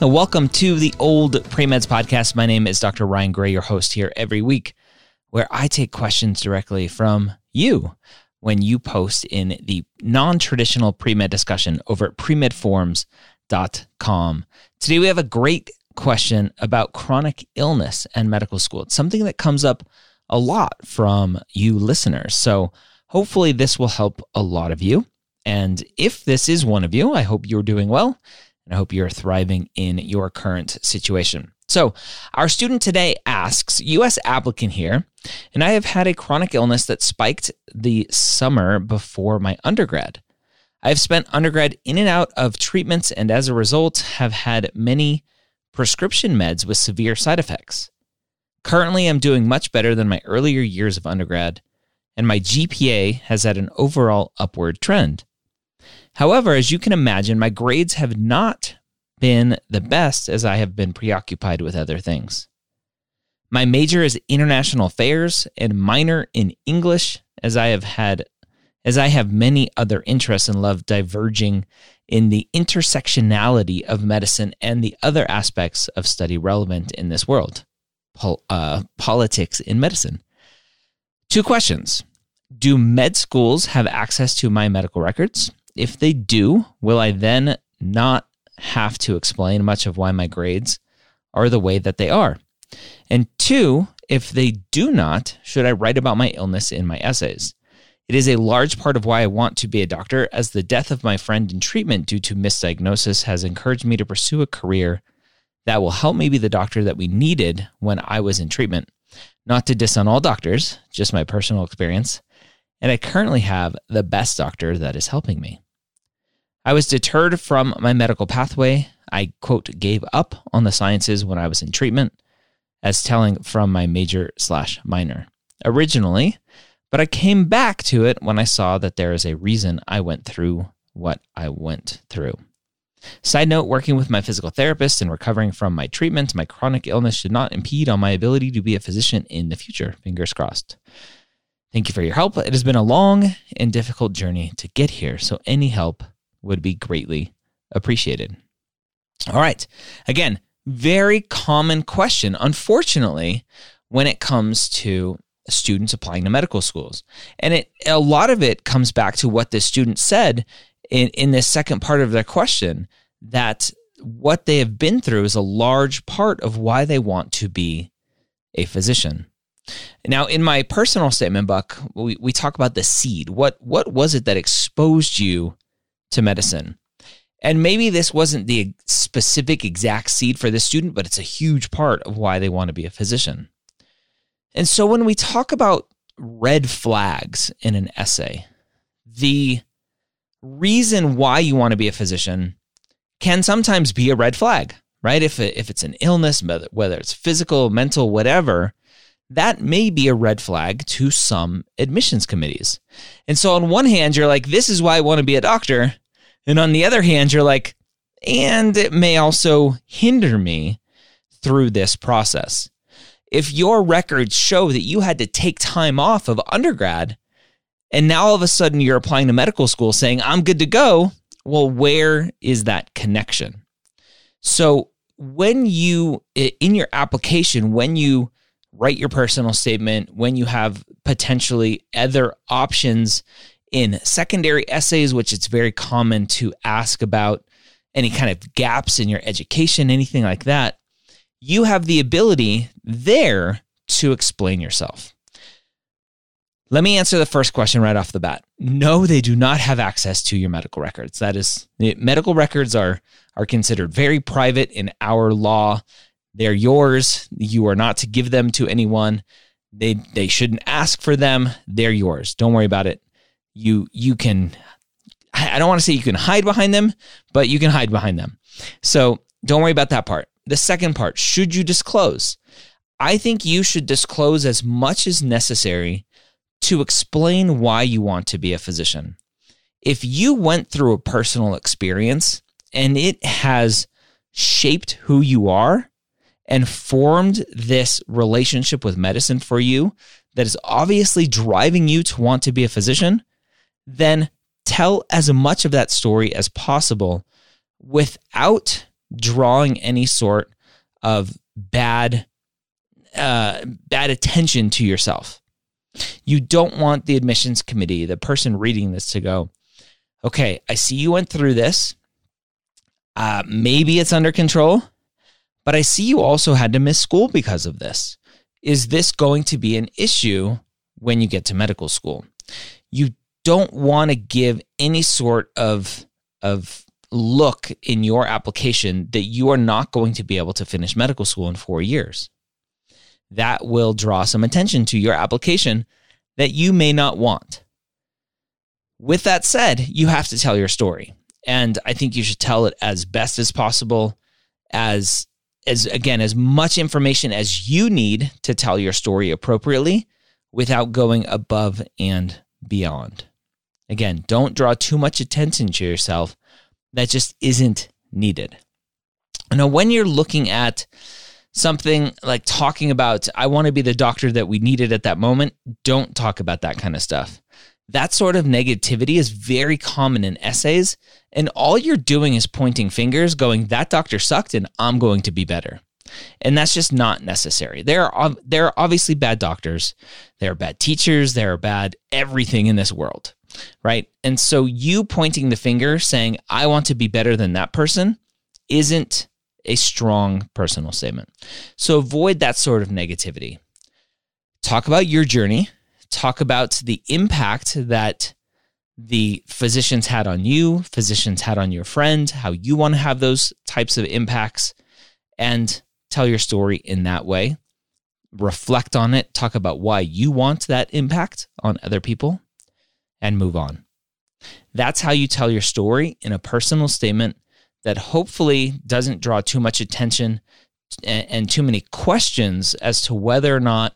Now, welcome to the Old Premeds Podcast. My name is Dr. Ryan Gray, your host here every week, where I take questions directly from you when you post in the non traditional pre med discussion over at premedforums.com. Today, we have a great question about chronic illness and medical school. It's something that comes up a lot from you listeners. So, hopefully, this will help a lot of you. And if this is one of you, I hope you're doing well and I hope you're thriving in your current situation. So, our student today asks US applicant here, and I have had a chronic illness that spiked the summer before my undergrad. I have spent undergrad in and out of treatments and as a result have had many prescription meds with severe side effects. Currently, I'm doing much better than my earlier years of undergrad, and my GPA has had an overall upward trend. However, as you can imagine, my grades have not been the best as I have been preoccupied with other things. My major is international affairs and minor in English as I have had as I have many other interests and love diverging in the intersectionality of medicine and the other aspects of study relevant in this world. Pol- uh, politics in medicine. Two questions. Do med schools have access to my medical records? If they do, will I then not have to explain much of why my grades are the way that they are. And two, if they do not, should I write about my illness in my essays? It is a large part of why I want to be a doctor, as the death of my friend in treatment due to misdiagnosis has encouraged me to pursue a career that will help me be the doctor that we needed when I was in treatment. Not to diss on all doctors, just my personal experience. And I currently have the best doctor that is helping me. I was deterred from my medical pathway. I, quote, gave up on the sciences when I was in treatment, as telling from my major slash minor originally, but I came back to it when I saw that there is a reason I went through what I went through. Side note working with my physical therapist and recovering from my treatment, my chronic illness should not impede on my ability to be a physician in the future. Fingers crossed. Thank you for your help. It has been a long and difficult journey to get here, so any help would be greatly appreciated. All right. Again, very common question, unfortunately, when it comes to students applying to medical schools. And it a lot of it comes back to what the student said in, in this second part of their question that what they have been through is a large part of why they want to be a physician. Now, in my personal statement book, we, we talk about the seed. What what was it that exposed you to medicine. And maybe this wasn't the specific exact seed for this student, but it's a huge part of why they want to be a physician. And so when we talk about red flags in an essay, the reason why you want to be a physician can sometimes be a red flag, right? If, if it's an illness, whether it's physical, mental, whatever, that may be a red flag to some admissions committees. And so, on one hand, you're like, this is why I want to be a doctor. And on the other hand, you're like, and it may also hinder me through this process. If your records show that you had to take time off of undergrad, and now all of a sudden you're applying to medical school saying, I'm good to go, well, where is that connection? So, when you, in your application, when you write your personal statement when you have potentially other options in secondary essays, which it's very common to ask about any kind of gaps in your education, anything like that. You have the ability there to explain yourself. Let me answer the first question right off the bat. No, they do not have access to your medical records. That is, medical records are are considered very private in our law. They're yours. You are not to give them to anyone. They they shouldn't ask for them. They're yours. Don't worry about it. You you can I don't want to say you can hide behind them, but you can hide behind them. So don't worry about that part. The second part, should you disclose? I think you should disclose as much as necessary to explain why you want to be a physician. If you went through a personal experience and it has shaped who you are and formed this relationship with medicine for you that is obviously driving you to want to be a physician, then tell as much of that story as possible without drawing any sort of bad uh, bad attention to yourself. You don't want the admissions committee, the person reading this, to go, okay, I see you went through this. Uh, maybe it's under control, but I see you also had to miss school because of this. Is this going to be an issue when you get to medical school? You don't want to give any sort of, of look in your application that you are not going to be able to finish medical school in four years. That will draw some attention to your application that you may not want. With that said, you have to tell your story. And I think you should tell it as best as possible, as as again, as much information as you need to tell your story appropriately without going above and beyond. Again, don't draw too much attention to yourself that just isn't needed. Now, when you're looking at something like talking about, I want to be the doctor that we needed at that moment, don't talk about that kind of stuff. That sort of negativity is very common in essays, and all you're doing is pointing fingers, going, That doctor sucked, and I'm going to be better. And that's just not necessary. There are, there are obviously bad doctors, there are bad teachers, there are bad everything in this world, right? And so you pointing the finger saying, I want to be better than that person, isn't a strong personal statement. So avoid that sort of negativity. Talk about your journey, talk about the impact that the physicians had on you, physicians had on your friend, how you want to have those types of impacts, and tell your story in that way. Reflect on it, talk about why you want that impact on other people, and move on. That's how you tell your story in a personal statement that hopefully doesn't draw too much attention and, too many questions as to whether or not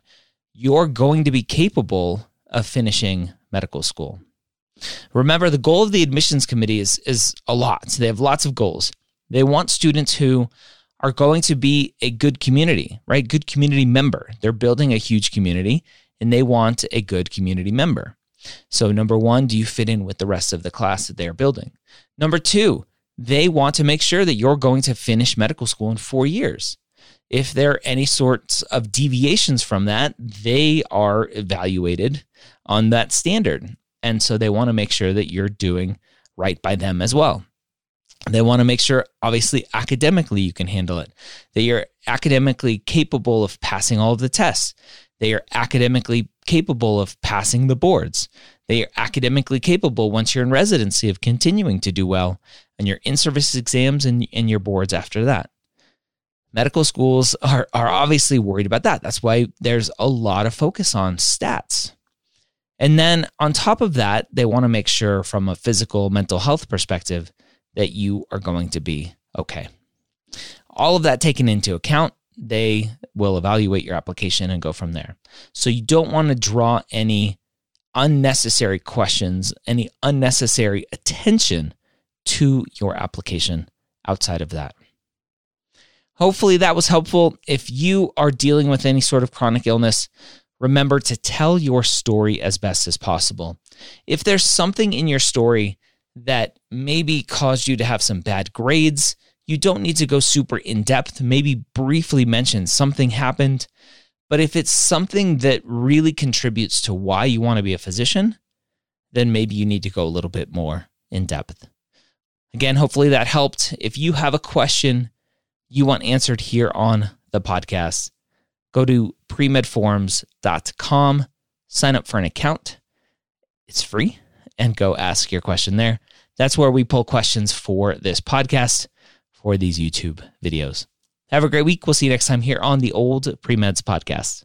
you're going to be capable of finishing medical school. Remember, the goal of the admissions committee is, is a lot. They have lots of goals. They want students who are going to be a good community, right? Good community member. They're building a huge community and they want a good community member. So, number one, do you fit in with the rest of the class that they're building? Number two, they want to make sure that you're going to finish medical school in four years. If there are any sorts of deviations from that, they are evaluated on that standard. And so they want to make sure that you're doing right by them as well. They want to make sure, obviously, academically you can handle it, that you're academically capable of passing all of the tests. They are academically capable of passing the boards. They are academically capable once you're in residency of continuing to do well and your in service exams and, and your boards after that. Medical schools are, are obviously worried about that. That's why there's a lot of focus on stats. And then on top of that, they want to make sure from a physical mental health perspective that you are going to be okay. All of that taken into account, they will evaluate your application and go from there. So you don't want to draw any unnecessary questions, any unnecessary attention to your application outside of that. Hopefully that was helpful. If you are dealing with any sort of chronic illness, remember to tell your story as best as possible. If there's something in your story that maybe caused you to have some bad grades, you don't need to go super in depth. Maybe briefly mention something happened. But if it's something that really contributes to why you want to be a physician, then maybe you need to go a little bit more in depth. Again, hopefully that helped. If you have a question you want answered here on the podcast, go to premedforums.com, sign up for an account. It's free and go ask your question there. That's where we pull questions for this podcast, for these YouTube videos. Have a great week. We'll see you next time here on the Old Premeds Podcast.